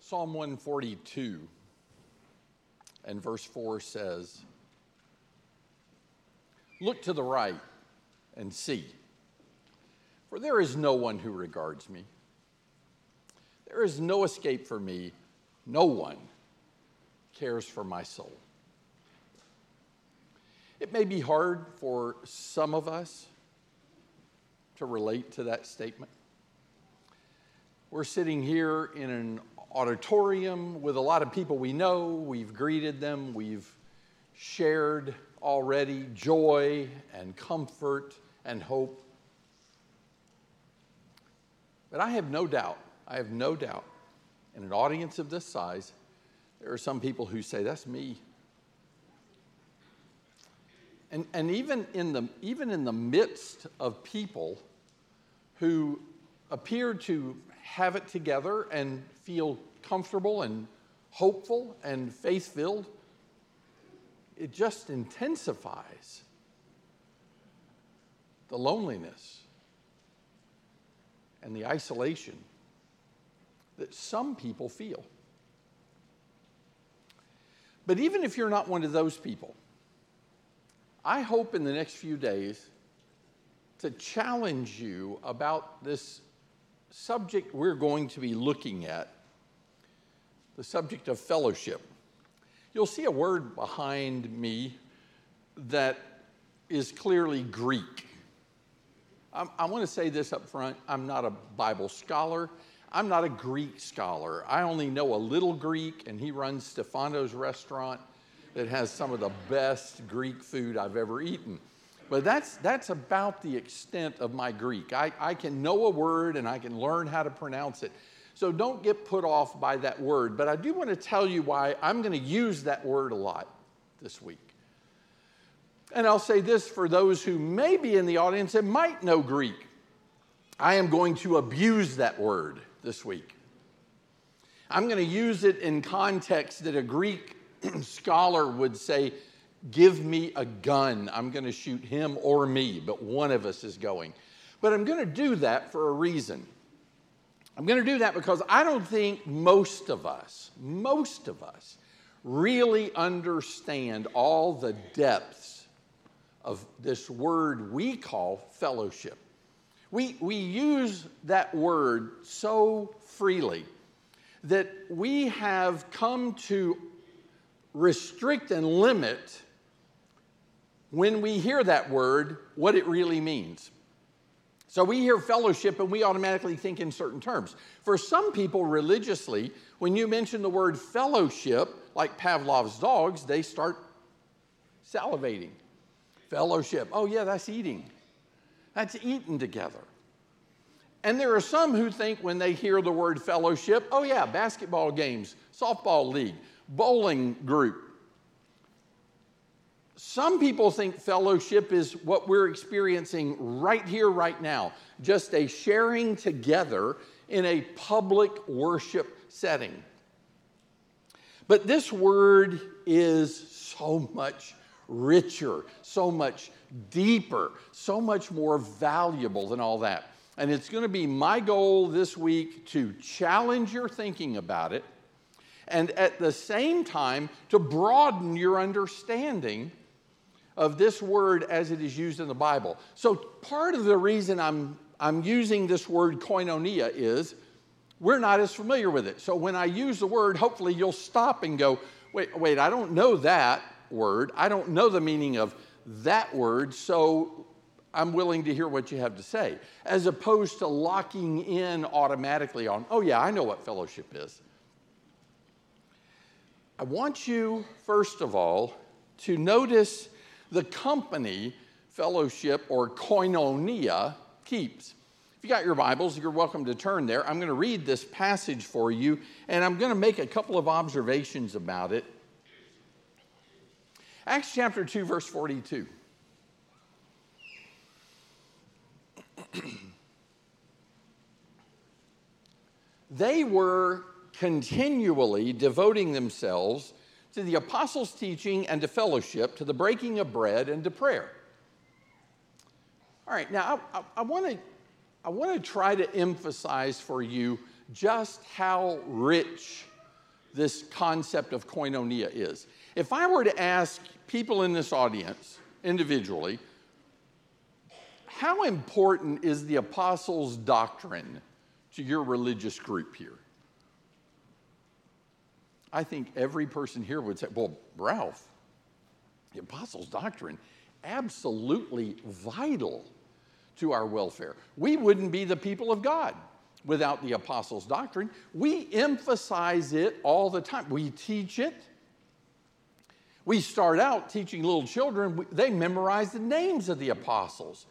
Psalm 142 and verse 4 says, Look to the right and see, for there is no one who regards me. There is no escape for me. No one cares for my soul. It may be hard for some of us to relate to that statement. We're sitting here in an auditorium with a lot of people we know. We've greeted them, we've shared already joy and comfort and hope. But I have no doubt, I have no doubt, in an audience of this size, there are some people who say, That's me. And, and even, in the, even in the midst of people who appear to have it together and feel comfortable and hopeful and faith filled, it just intensifies the loneliness and the isolation that some people feel. But even if you're not one of those people, I hope in the next few days to challenge you about this subject we're going to be looking at the subject of fellowship. You'll see a word behind me that is clearly Greek. I, I want to say this up front I'm not a Bible scholar. I'm not a Greek scholar. I only know a little Greek, and he runs Stefano's restaurant that has some of the best Greek food I've ever eaten. But that's, that's about the extent of my Greek. I, I can know a word and I can learn how to pronounce it. So don't get put off by that word. But I do want to tell you why I'm going to use that word a lot this week. And I'll say this for those who may be in the audience and might know Greek. I am going to abuse that word this week. I'm going to use it in context that a Greek scholar would say Give me a gun. I'm going to shoot him or me, but one of us is going. But I'm going to do that for a reason. I'm going to do that because I don't think most of us, most of us, really understand all the depths of this word we call fellowship. We, we use that word so freely that we have come to restrict and limit when we hear that word, what it really means. So we hear fellowship and we automatically think in certain terms. For some people, religiously, when you mention the word fellowship, like Pavlov's dogs, they start salivating. Fellowship. Oh, yeah, that's eating. That's eating together. And there are some who think when they hear the word fellowship, oh, yeah, basketball games, softball league, bowling group, some people think fellowship is what we're experiencing right here, right now, just a sharing together in a public worship setting. But this word is so much richer, so much deeper, so much more valuable than all that. And it's going to be my goal this week to challenge your thinking about it and at the same time to broaden your understanding of this word as it is used in the Bible. So, part of the reason I'm, I'm using this word koinonia is we're not as familiar with it. So, when I use the word, hopefully you'll stop and go, wait, wait, I don't know that word. I don't know the meaning of that word. So, I'm willing to hear what you have to say, as opposed to locking in automatically on, oh, yeah, I know what fellowship is. I want you, first of all, to notice the company fellowship or koinonia keeps. If you got your Bibles, you're welcome to turn there. I'm going to read this passage for you, and I'm going to make a couple of observations about it. Acts chapter 2, verse 42. they were continually devoting themselves to the apostles' teaching and to fellowship, to the breaking of bread and to prayer. All right, now I, I, I want to I want to try to emphasize for you just how rich this concept of koinonia is. If I were to ask people in this audience individually, how important is the apostles' doctrine to your religious group here? I think every person here would say, Well, Ralph, the apostles' doctrine, absolutely vital to our welfare. We wouldn't be the people of God without the apostles' doctrine. We emphasize it all the time, we teach it. We start out teaching little children, they memorize the names of the apostles.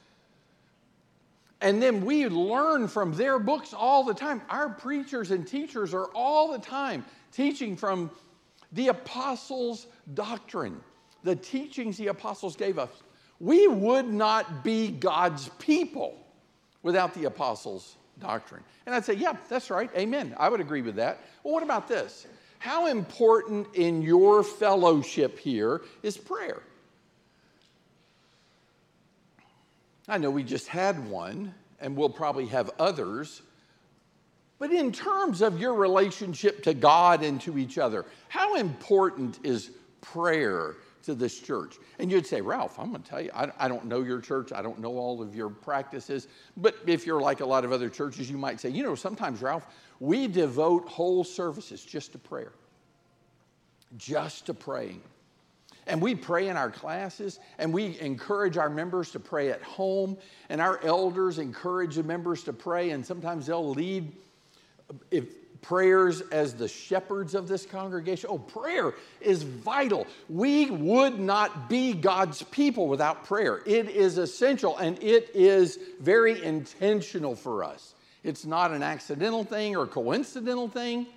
And then we learn from their books all the time. Our preachers and teachers are all the time teaching from the apostles' doctrine, the teachings the apostles gave us. We would not be God's people without the apostles' doctrine. And I'd say, yeah, that's right. Amen. I would agree with that. Well, what about this? How important in your fellowship here is prayer? I know we just had one, and we'll probably have others. But in terms of your relationship to God and to each other, how important is prayer to this church? And you'd say, Ralph, I'm going to tell you, I, I, don't know your church. I don't know all of your practices. But if you're like a lot of other churches, you might say, you know, sometimes, Ralph, we devote whole services just to prayer, just to praying. And we pray in our classes, and we encourage our members to pray at home, and our elders encourage the members to pray, and sometimes they'll lead uh, if prayers as the shepherds of this congregation. Oh, prayer is vital. We would not be God's people without prayer. It is essential and it is very intentional for us. It's not an accidental thing or coincidental thing.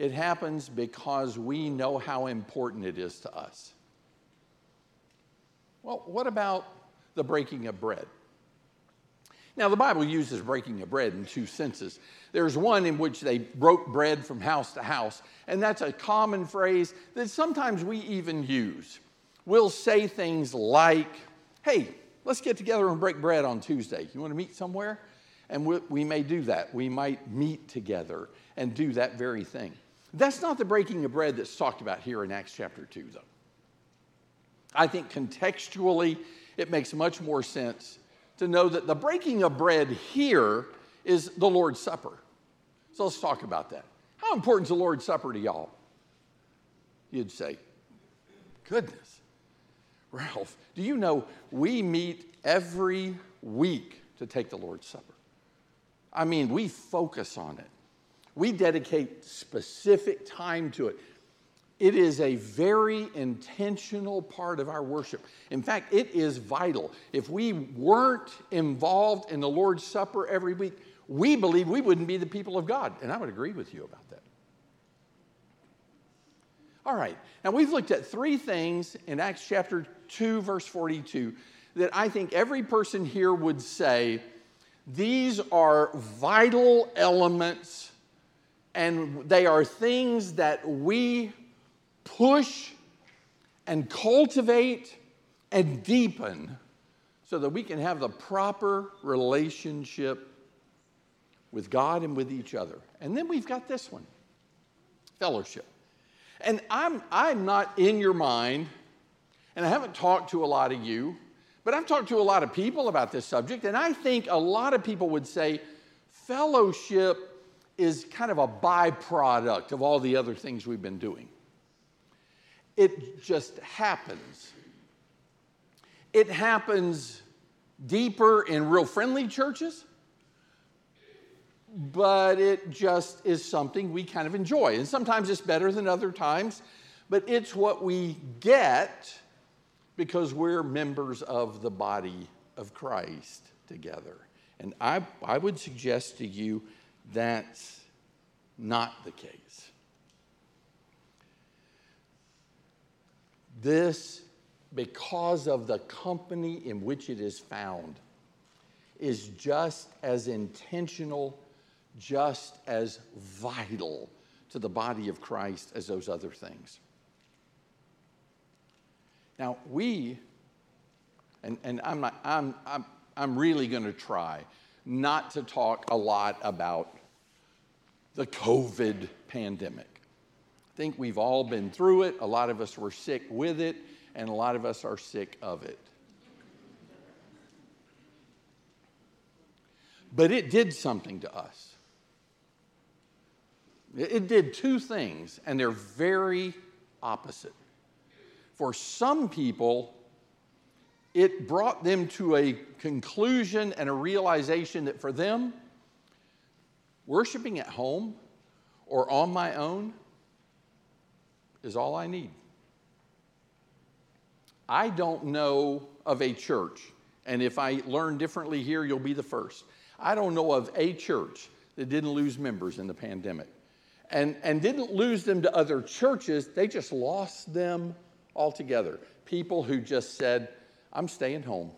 It happens because we know how important it is to us. Well, what about the breaking of bread? Now, the Bible uses breaking of bread in two senses. There's one in which they broke bread from house to house, and that's a common phrase that sometimes we even use. We'll say things like, hey, let's get together and break bread on Tuesday. You want to meet somewhere? And we, we may do that. We might meet together and do that very thing. That's not the breaking of bread that's talked about here in Acts chapter 2, though. I think contextually, it makes much more sense to know that the breaking of bread here is the Lord's Supper. So let's talk about that. How important is the Lord's Supper to y'all? You'd say, goodness, Ralph, do you know we meet every week to take the Lord's Supper? I mean, we focus on it. We dedicate specific time to it. It is a very intentional part of our worship. In fact, it is vital. If we weren't involved in the Lord's Supper every week, we believe we wouldn't be the people of God. And I would agree with you about that. All right, now we've looked at three things in Acts chapter 2, verse 42, that I think every person here would say these are vital elements and they are things that we push and cultivate and deepen so that we can have the proper relationship with God and with each other. And then we've got this one fellowship. And I'm, I'm not in your mind, and I haven't talked to a lot of you, but I've talked to a lot of people about this subject, and I think a lot of people would say fellowship is kind of a byproduct of all the other things we've been doing. It just happens. It happens deeper in real friendly churches, but it just is something we kind of enjoy. And sometimes it's better than other times, but it's what we get because we're members of the body of Christ together. And I, I would suggest to you that's not the case. This, because of the company in which it is found, is just as intentional, just as vital to the body of Christ as those other things. Now, we, and, and I'm, not, I'm, I'm, I'm really going to try not to talk a lot about the COVID pandemic. I think we've all been through it. A lot of us were sick with it, and a lot of us are sick of it. But it did something to us. It did two things, and they're very opposite. For some people, it brought them to a conclusion and a realization that for them, worshiping at home or on my own is all I need. I don't know of a church, and if I learn differently here, you'll be the first. I don't know of a church that didn't lose members in the pandemic and, and didn't lose them to other churches, they just lost them altogether. People who just said, I'm staying home.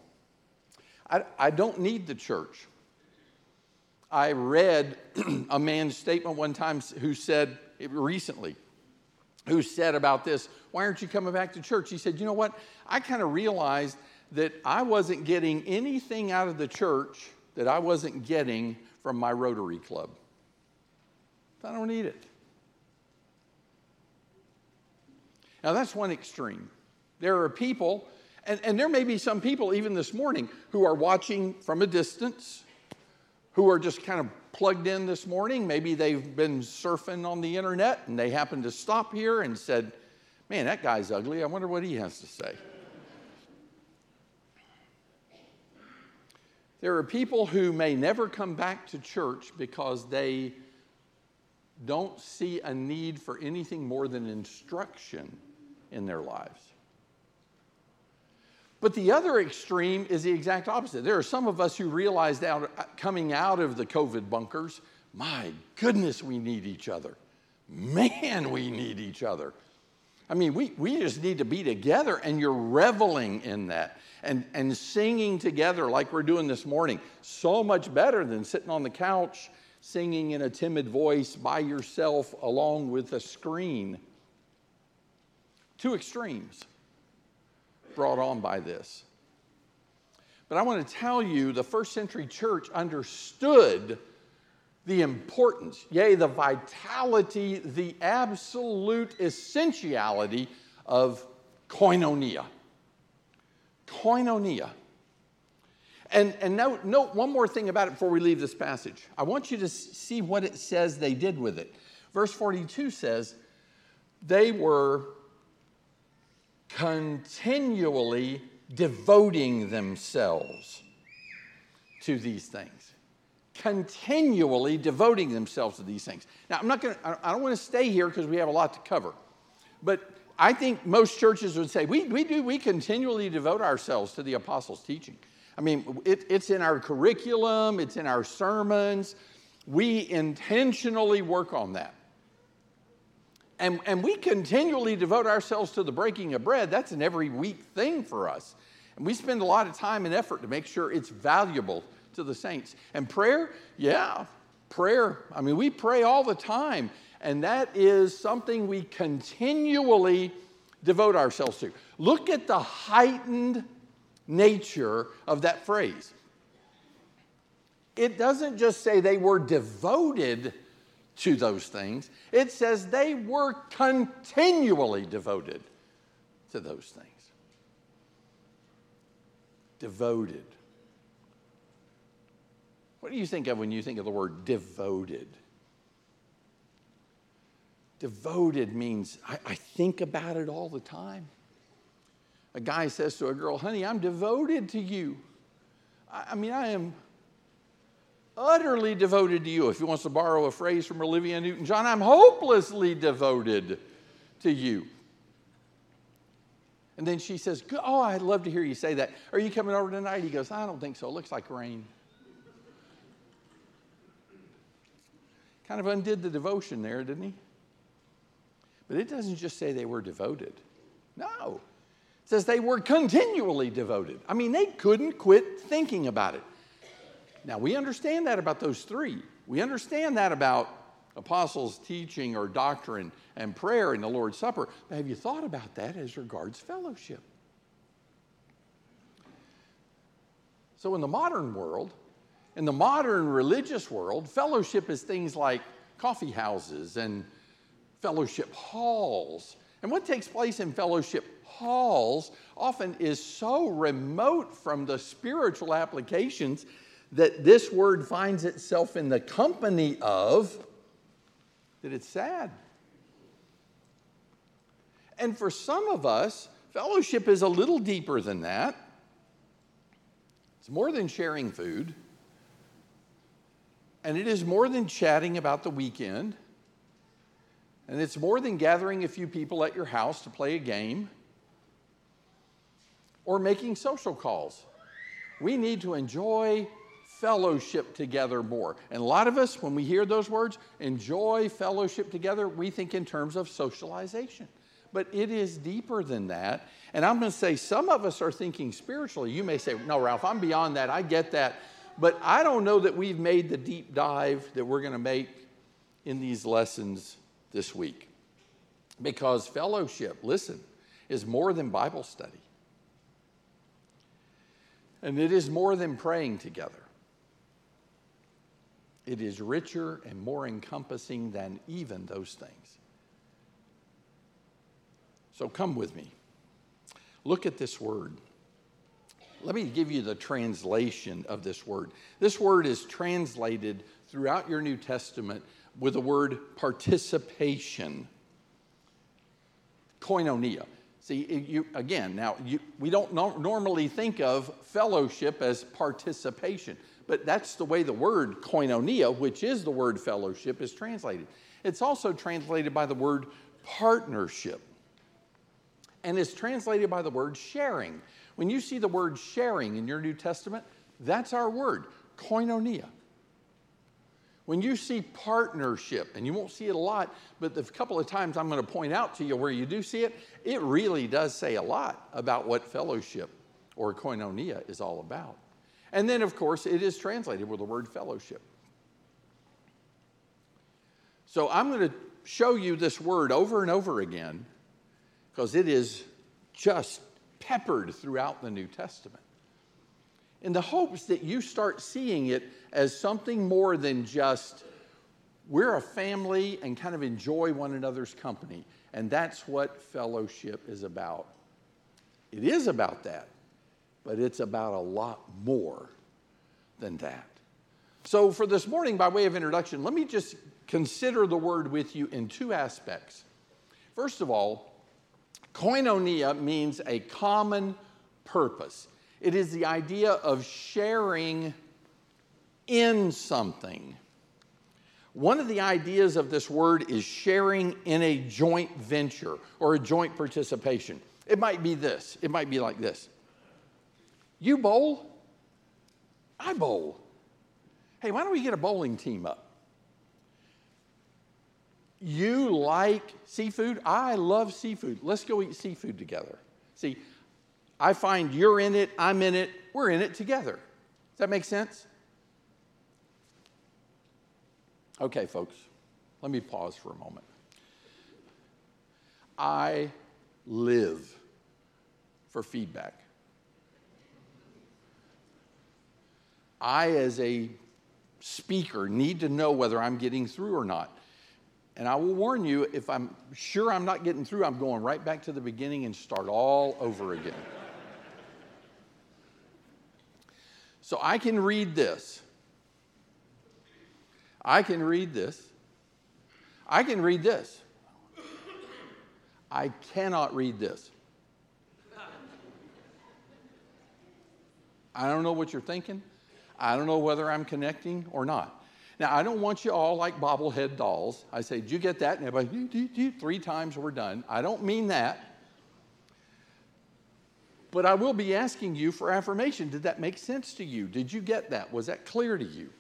I, I don't need the church. I read a man's statement one time who said, recently, who said about this, Why aren't you coming back to church? He said, You know what? I kind of realized that I wasn't getting anything out of the church that I wasn't getting from my Rotary Club. I don't need it. Now, that's one extreme. There are people, and, and there may be some people even this morning who are watching from a distance, who are just kind of plugged in this morning. Maybe they've been surfing on the internet and they happened to stop here and said, Man, that guy's ugly. I wonder what he has to say. There are people who may never come back to church because they don't see a need for anything more than instruction in their lives. But the other extreme is the exact opposite. There are some of us who realized out, coming out of the COVID bunkers, my goodness, we need each other. Man, we need each other. I mean, we, we just need to be together, and you're reveling in that and, and singing together like we're doing this morning. So much better than sitting on the couch singing in a timid voice by yourself along with a screen. Two extremes brought on by this. But I want to tell you the first century church understood the importance, yea, the vitality, the absolute essentiality of koinonia koinonia. And, and note, note one more thing about it before we leave this passage. I want you to see what it says they did with it. Verse 42 says, they were continually devoting themselves to these things. Continually devoting themselves to these things. Now, I'm not going to, I don't want to stay here because we have a lot to cover. But I think most churches would say we, we do, we continually devote ourselves to the apostles' teaching. I mean, it, it's in our curriculum, it's in our sermons. We intentionally work on that. And, and we continually devote ourselves to the breaking of bread. That's an every week thing for us. And we spend a lot of time and effort to make sure it's valuable to the saints. And prayer, yeah, prayer. I mean, we pray all the time and that is something we continually devote ourselves to. Look at the heightened nature of that phrase. It doesn't just say they were devoted to those things, it says they were continually devoted to those things. Devoted. What do you think of when you think of the word devoted? Devoted means I, I think about it all the time. A guy says to a girl, honey, I'm devoted to you. I, I mean, I am utterly devoted to you. If he wants to borrow a phrase from Olivia Newton John, I'm hopelessly devoted to you. And then she says, Oh, I'd love to hear you say that. Are you coming over tonight? He goes, I don't think so. It looks like rain. Kind of undid the devotion there, didn't he? But it doesn't just say they were devoted. No. It says they were continually devoted. I mean, they couldn't quit thinking about it. Now, we understand that about those three. We understand that about apostles' teaching or doctrine and prayer in the Lord's Supper. But have you thought about that as regards fellowship? So, in the modern world, in the modern religious world, fellowship is things like coffee houses and fellowship halls. And what takes place in fellowship halls often is so remote from the spiritual applications that this word finds itself in the company of that it's sad. And for some of us, fellowship is a little deeper than that. It's more than sharing food. And it is more than chatting about the weekend. And it's more than gathering a few people at your house to play a game or making social calls. We need to enjoy fellowship together more. And a lot of us, when we hear those words, enjoy fellowship together, we think in terms of socialization. But it is deeper than that. And I'm going to say some of us are thinking spiritually. You may say, no, Ralph, I'm beyond that. I get that. But I don't know that we've made the deep dive that we're going to make in these lessons this week. Because fellowship, listen, is more than Bible study. And it is more than praying together. It is richer and more encompassing than even those things. So come with me. Look at this word. Let me give you the translation of this word. This word is translated throughout your New Testament with the word participation, koinonia. See, you, again, now you, we don't no, normally think of fellowship as participation, but that's the way the word koinonia, which is the word fellowship, is translated. It's also translated by the word partnership, and it's translated by the word sharing. When you see the word sharing in your New Testament, that's our word, koinonia. When you see partnership, and you won't see it a lot, but the couple of times I'm going to point out to you where you do see it, it really does say a lot about what fellowship or koinonia is all about. And then, of course, it is translated with the word fellowship. So I'm going to show you this word over and over again because it is just peppered throughout the New Testament in the hopes that you start seeing it as something more than just we're a family and kind of enjoy one another's company. And that's what fellowship is about. It is about that, but it's about a lot more than that. So, for this morning, by way of introduction, let me just consider the word with you in two aspects. First of all, koinonia means a common purpose. It is the idea of sharing in something. One of the ideas of this word is sharing in a joint venture or a joint participation. It might be this, it might be like this You bowl, I bowl. Hey, why don't we get a bowling team up? You like seafood? I love seafood. Let's go eat seafood together. See, I find you're in it, I'm in it, we're in it together. Does that make sense? Okay, folks, let me pause for a moment. I live for feedback. I, as a speaker, need to know whether I'm getting through or not. And I will warn you if I'm sure I'm not getting through, I'm going right back to the beginning and start all over again. So I can read this. I can read this. I can read this. I cannot read this. I don't know what you're thinking. I don't know whether I'm connecting or not. Now, I don't want you all like bobblehead dolls. I say, Did you get that? And everybody, three times we're done. I don't mean that. But I will be asking you for affirmation. Did that make sense to you? Did you get that? Was that clear to you?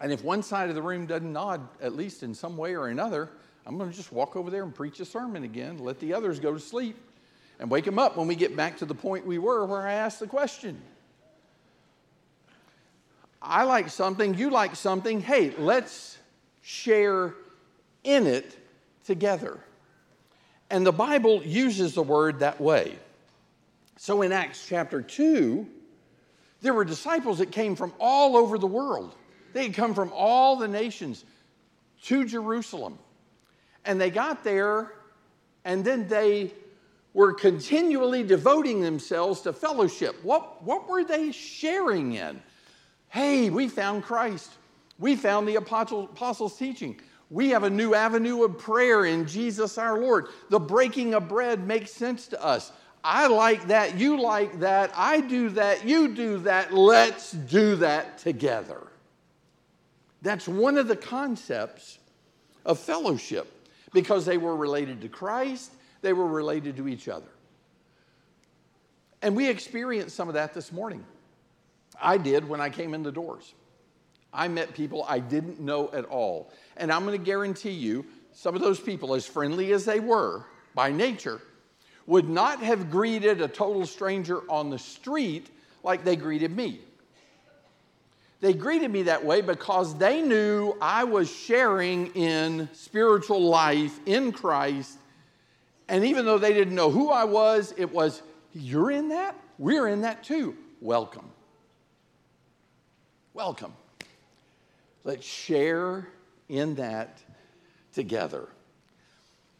And if one side of the room doesn't nod, at least in some way or another, I'm going to just walk over there and preach a sermon again, let the others go to sleep, and wake them up when we get back to the point we were where I asked the question. I like something, you like something. Hey, let's share in it together. And the Bible uses the word that way. So in Acts chapter 2, there were disciples that came from all over the world. They had come from all the nations to Jerusalem. And they got there, and then they were continually devoting themselves to fellowship. What, what were they sharing in? Hey, we found Christ. We found the apostles' teaching. We have a new avenue of prayer in Jesus our Lord. The breaking of bread makes sense to us. I like that. You like that. I do that. You do that. Let's do that together. That's one of the concepts of fellowship because they were related to Christ, they were related to each other. And we experienced some of that this morning. I did when I came in the doors. I met people I didn't know at all. And I'm going to guarantee you, some of those people, as friendly as they were by nature, would not have greeted a total stranger on the street like they greeted me. They greeted me that way because they knew I was sharing in spiritual life in Christ. And even though they didn't know who I was, it was, You're in that? We're in that too. Welcome. Welcome. Let's share in that together.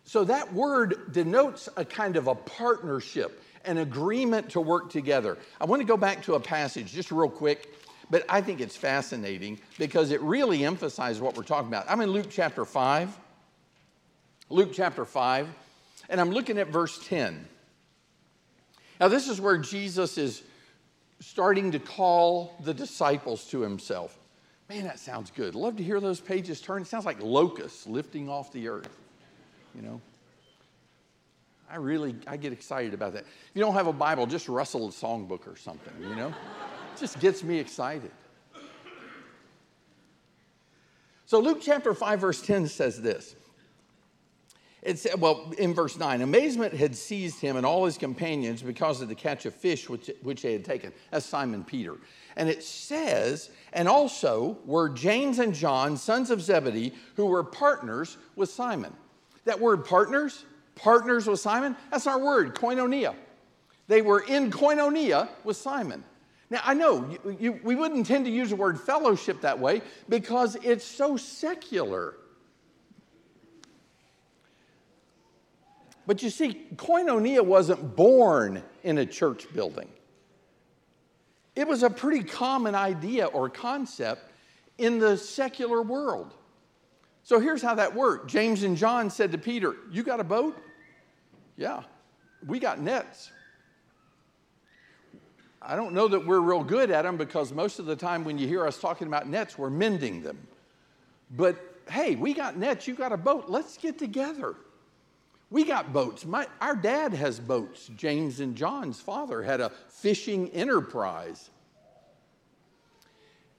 So that word denotes a kind of a partnership, an agreement to work together. I want to go back to a passage just real quick, but I think it's fascinating because it really emphasizes what we're talking about. I'm in Luke chapter 5. Luke chapter 5, and I'm looking at verse 10. Now, this is where Jesus is starting to call the disciples to himself. Man, that sounds good. Love to hear those pages turn. It sounds like locusts lifting off the earth, you know. I really, I get excited about that. If you don't have a Bible, just rustle a songbook or something, you know. it just gets me excited. So Luke chapter 5, verse 10 says this. It said, well, in verse 9, amazement had seized him and all his companions because of the catch of fish which, which they had taken. That's Simon Peter. And it says, and also were James and John, sons of Zebedee, who were partners with Simon. That word partners, partners with Simon, that's our word, koinonia. They were in koinonia with Simon. Now, I know you, you, we wouldn't tend to use the word fellowship that way because it's so secular. But you see, koinonia wasn't born in a church building. It was a pretty common idea or concept in the secular world. So here's how that worked James and John said to Peter, You got a boat? Yeah, we got nets. I don't know that we're real good at them because most of the time when you hear us talking about nets, we're mending them. But hey, we got nets, you got a boat, let's get together. We got boats. My, our dad has boats. James and John's father had a fishing enterprise.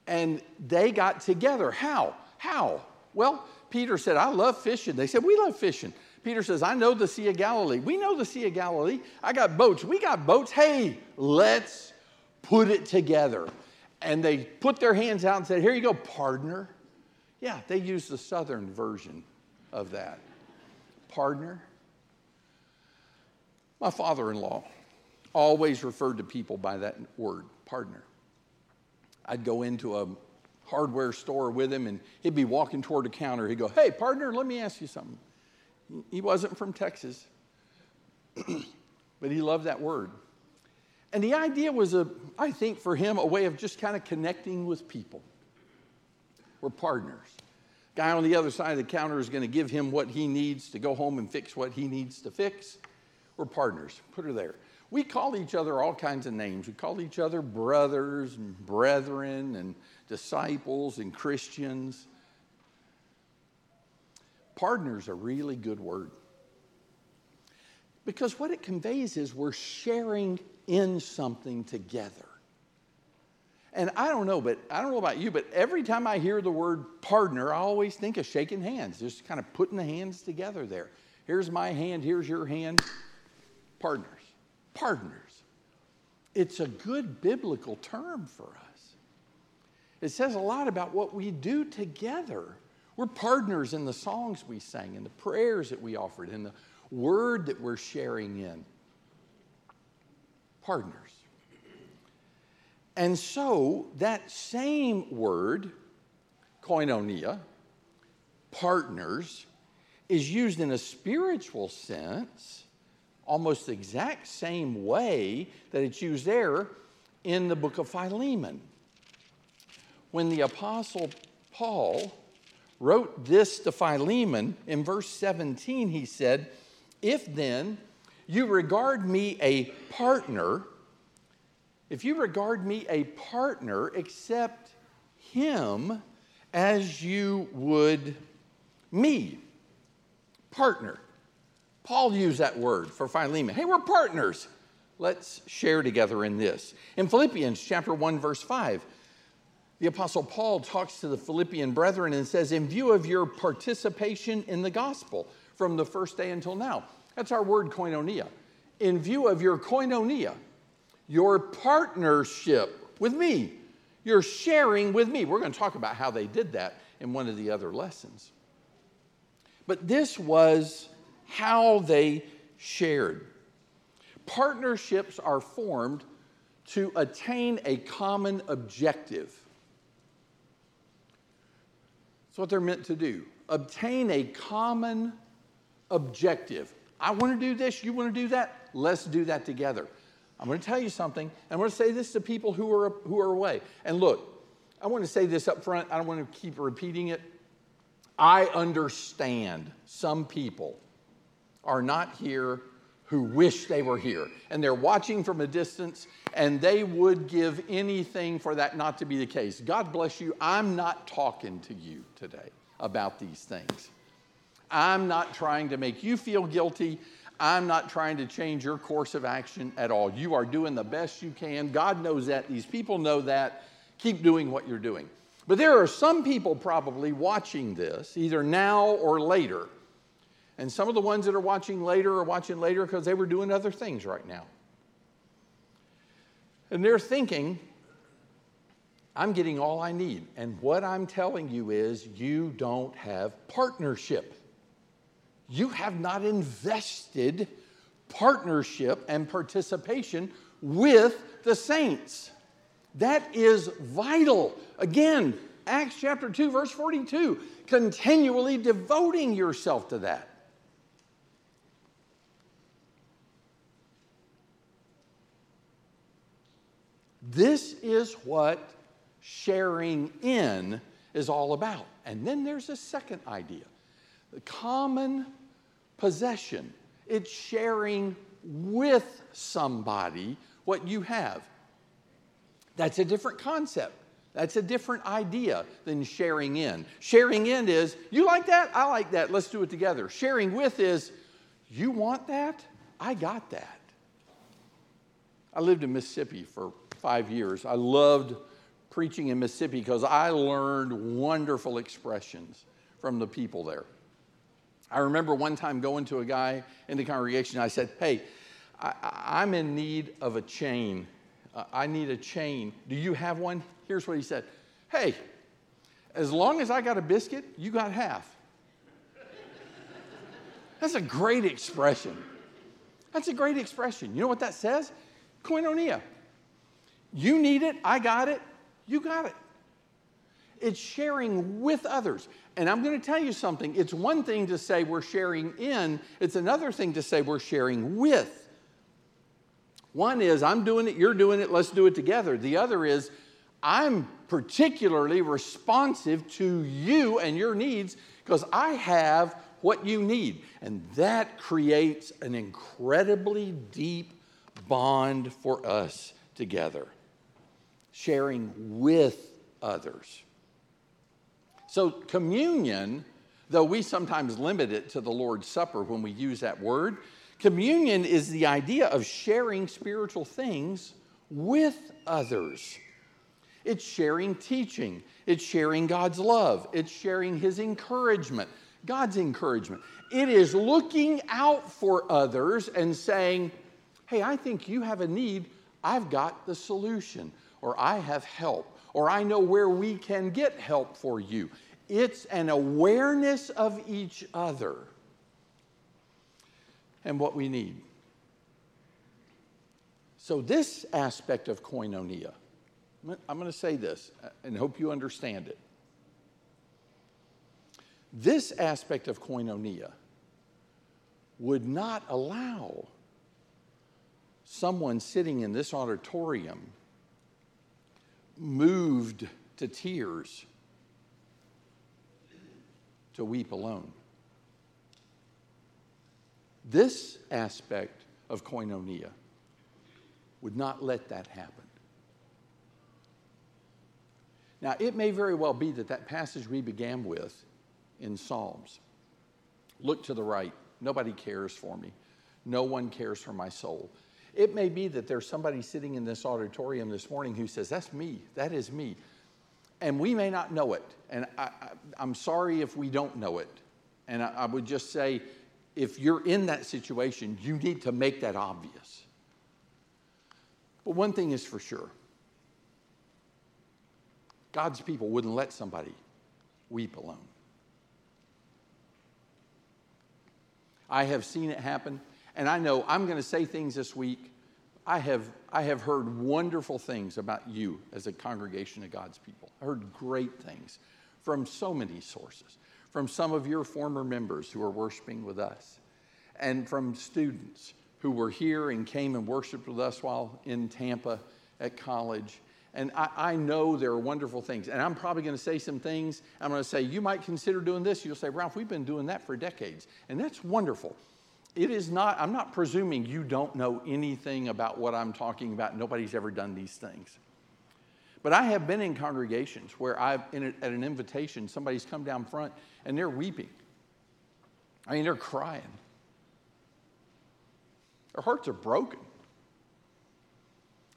And they got together. How? How? Well, Peter said, I love fishing. They said, We love fishing. Peter says, I know the Sea of Galilee. We know the Sea of Galilee. I got boats. We got boats. Hey, let's put it together. And they put their hands out and said, Here you go, partner. Yeah, they used the southern version of that. Partner. My father in law always referred to people by that word, partner. I'd go into a hardware store with him and he'd be walking toward a counter. He'd go, Hey, partner, let me ask you something. He wasn't from Texas, but he loved that word. And the idea was, a, I think, for him, a way of just kind of connecting with people. We're partners. Guy on the other side of the counter is going to give him what he needs to go home and fix what he needs to fix. We're partners. Put her there. We call each other all kinds of names. We call each other brothers and brethren and disciples and Christians. Partner's a really good word. Because what it conveys is we're sharing in something together. And I don't know, but I don't know about you, but every time I hear the word partner, I always think of shaking hands, just kind of putting the hands together there. Here's my hand, here's your hand partners. Partners. It's a good biblical term for us. It says a lot about what we do together. We're partners in the songs we sang, in the prayers that we offered, in the word that we're sharing in. Partners. And so that same word, koinonia, partners, is used in a spiritual sense, almost the exact same way that it's used there in the book of Philemon. When the Apostle Paul wrote this to Philemon in verse 17, he said, If then you regard me a partner, if you regard me a partner, accept him as you would me. Partner. Paul used that word for Philemon. Hey, we're partners. Let's share together in this. In Philippians chapter 1 verse 5, the apostle Paul talks to the Philippian brethren and says, "In view of your participation in the gospel from the first day until now." That's our word koinonia. In view of your koinonia, your partnership with me, your sharing with me. We're going to talk about how they did that in one of the other lessons. But this was how they shared. Partnerships are formed to attain a common objective. That's what they're meant to do. Obtain a common objective. I want to do this, you want to do that, let's do that together. I'm going to tell you something. I'm going to say this to people who are, who are away. And look, I want to say this up front. I don't want to keep repeating it. I understand some people are not here who wish they were here. And they're watching from a distance and they would give anything for that not to be the case. God bless you. I'm not talking to you today about these things. I'm not trying to make you feel guilty. I'm not trying to change your course of action at all. You are doing the best you can. God knows that. These people know that. Keep doing what you're doing. But there are some people probably watching this, either now or later. And some of the ones that are watching later are watching later because they were doing other things right now. And they're thinking, I'm getting all I need. And what I'm telling you is, you don't have partnership you have not invested partnership and participation with the saints. That is vital. Again, Acts chapter 2, verse 42, continually devoting yourself to that. This is what sharing in is all about. And then there's a second idea the common possession. It's sharing with somebody what you have. That's a different concept. That's a different idea than sharing in. Sharing in is, you like that? I like that. Let's do it together. Sharing with is, you want that? I got that. I lived in Mississippi for five years. I loved preaching in Mississippi because I learned wonderful expressions from the people there. I remember one time going to a guy in the congregation. I said, Hey, I, am in need of a chain. Uh, I need a chain. Do you have one? Here's what he said Hey, as long as I got a biscuit, you got half. That's a great expression. That's a great expression. You know what that says? Koinonia. You need it, I got it, you got it. It's sharing with others. And I'm going to tell you something. It's one thing to say we're sharing in, it's another thing to say we're sharing with. One is, I'm doing it, you're doing it, let's do it together. The other is, I'm particularly responsive to you and your needs because I have what you need. And that creates an incredibly deep bond for us together, sharing with others. So, communion, though we sometimes limit it to the Lord's Supper when we use that word, communion is the idea of sharing spiritual things with others. It's sharing teaching, it's sharing God's love, it's sharing His encouragement, God's encouragement. It is looking out for others and saying, Hey, I think you have a need. I've got the solution, or I have help, or I know where we can get help for you. It's an awareness of each other and what we need. So, this aspect of koinonia, I'm going to say this uh, and hope you understand it. This aspect of koinonia would not allow someone sitting in this auditorium moved to tears to weep alone. This aspect of koinonia would not let that happen. Now, it may very well be that that passage we began with in Psalms look to the right, nobody cares for me, no one cares for my soul. It may be that there's somebody sitting in this auditorium this morning who says, That's me, that is me. And we may not know it. And I, am sorry if we don't know it. And I, I would just say, if you're in that situation, you need to make that obvious. But one thing is for sure God's people wouldn't let somebody weep alone. I have seen it happen, and I know I'm going to say things this week. I have, I have heard wonderful things about you as a congregation of God's people. I heard great things from so many sources from some of your former members who are worshiping with us, and from students who were here and came and worshiped with us while in Tampa at college. And I, I know there are wonderful things. And I'm probably going to say some things. I'm going to say, you might consider doing this. You'll say, Ralph, we've been doing that for decades. And that's wonderful. It is not, I'm not presuming you don't know anything about what I'm talking about. Nobody's ever done these things. But I have been in congregations where I've, a, at an invitation, somebody's come down front and they're weeping. I mean, they're crying. Their hearts are broken.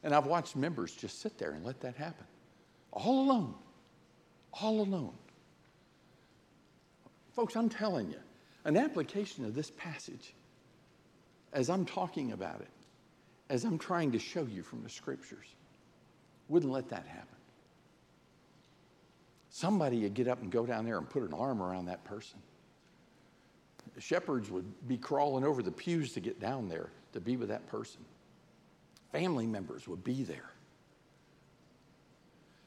And I've watched members just sit there and let that happen. All alone. All alone. Folks, I'm telling you, an application of this passage, as I'm talking about it, as I'm trying to show you from the scriptures, wouldn't let that happen. Somebody would get up and go down there and put an arm around that person. Shepherds would be crawling over the pews to get down there to be with that person. Family members would be there.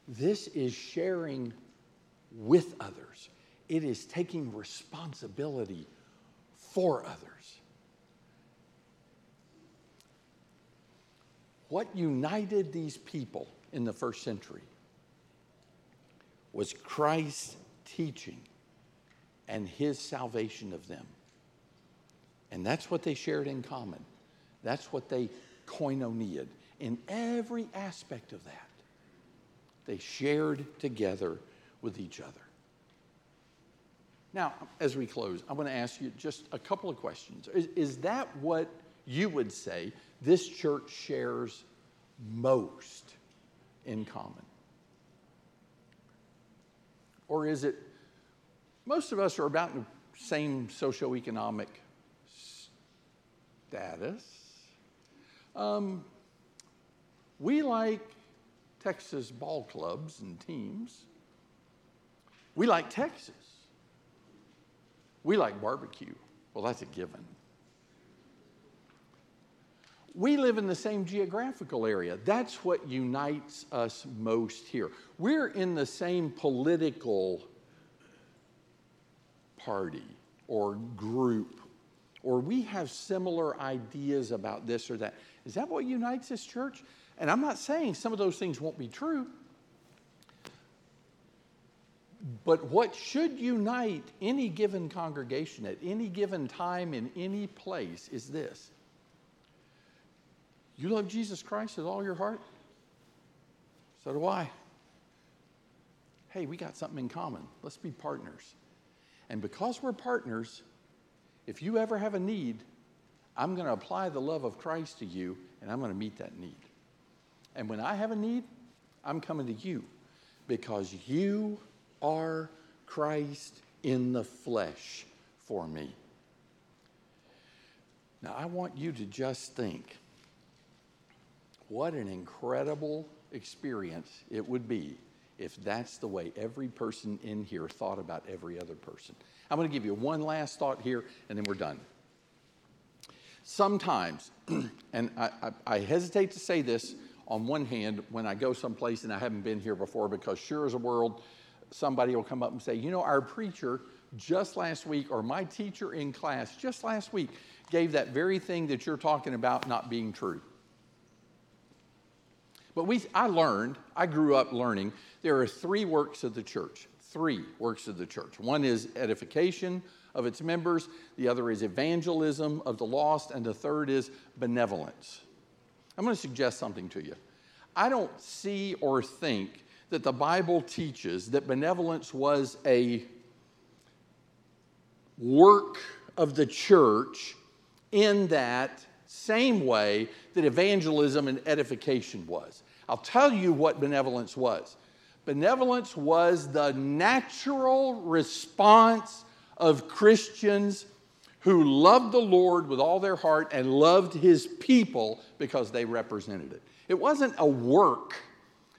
This is sharing with others, it is taking responsibility for others. What united these people in the first century was Christ's teaching and his salvation of them. And that's what they shared in common. That's what they koinoniaed in every aspect of that. They shared together with each other. Now, as we close, I want to ask you just a couple of questions. Is, is that what you would say this church shares most in common? Or is it most of us are about the same socioeconomic status? Um, we like Texas ball clubs and teams. We like Texas. We like barbecue. Well, that's a given we live in the same geographical area. That's what unites us most here. We're in the same political party or group, or we have similar ideas about this or that. Is that what unites this church? And I'm not saying some of those things won't be true. But what should unite any given congregation at any given time in any place is this you love Jesus Christ with all your heart? So do I. Hey, we got something in common. Let's be partners. And because we're partners, if you ever have a need, I'm going to apply the love of Christ to you and I'm going to meet that need. And when I have a need, I'm coming to you because you are Christ in the flesh for me. Now, I want you to just think what an incredible experience it would be if that's the way every person in here thought about every other person. I'm going to give you one last thought here, and then we're done. Sometimes, and I, I, I, hesitate to say this on one hand when I go someplace and I haven't been here before, because sure as a world, somebody will come up and say, You know, our preacher just last week, or my teacher in class just last week gave that very thing that you're talking about not being true. But we, I learned, I grew up learning, there are three works of the church. Three works of the church. One is edification of its members, the other is evangelism of the lost, and the third is benevolence. I'm going to suggest something to you. I don't see or think that the Bible teaches that benevolence was a work of the church in that same way that evangelism and edification was. I'll tell you what benevolence was. Benevolence was the natural response of Christians who loved the Lord with all their heart and loved his people because they represented it. It wasn't a work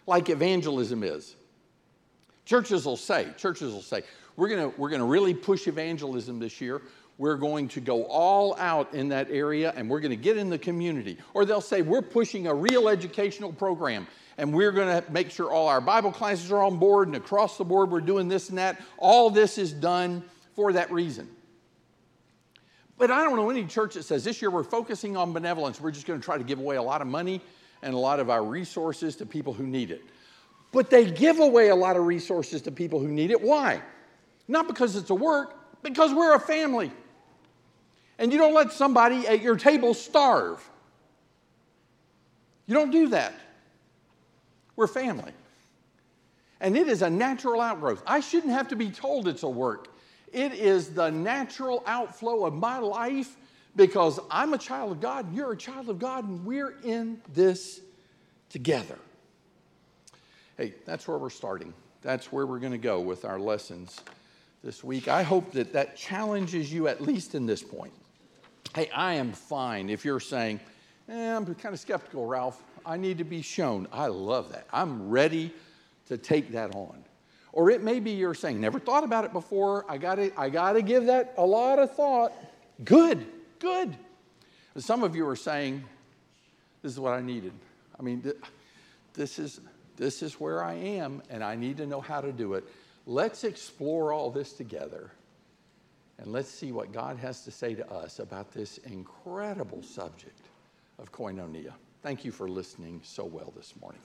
like evangelism is. Churches will say, churches will say, we're going we're gonna really push evangelism this year. We're going to go all out in that area and we're going to get in the community. Or they'll say, we're pushing a real educational program and we're going to make sure all our Bible classes are on board and across the board we're doing this and that. All this is done for that reason. But I don't know any church that says this year we're focusing on benevolence. We're just going to try to give away a lot of money and a lot of our resources to people who need it. But they give away a lot of resources to people who need it. Why? Not because it's a work, because we're a family. And you don't let somebody at your table starve. You don't do that. We're family. And it is a natural outgrowth. I shouldn't have to be told it's a work. It is the natural outflow of my life because I'm a child of God, and you're a child of God, and we're in this together. Hey, that's where we're starting. That's where we're going to go with our lessons this week. I hope that that challenges you at least in this point. Hey, I am fine if you're saying, eh, I'm kind of skeptical, Ralph. I need to be shown. I love that. I'm ready to take that on. Or it may be you're saying, never thought about it before. I got I got to give that a lot of thought. Good good. Some of you are saying, This is what I needed. I mean, this is, this is where I am, and I need to know how to do it. Let's explore all this together, and let's see what God has to say to us about this incredible subject of koinonia. Thank you for listening so well this morning.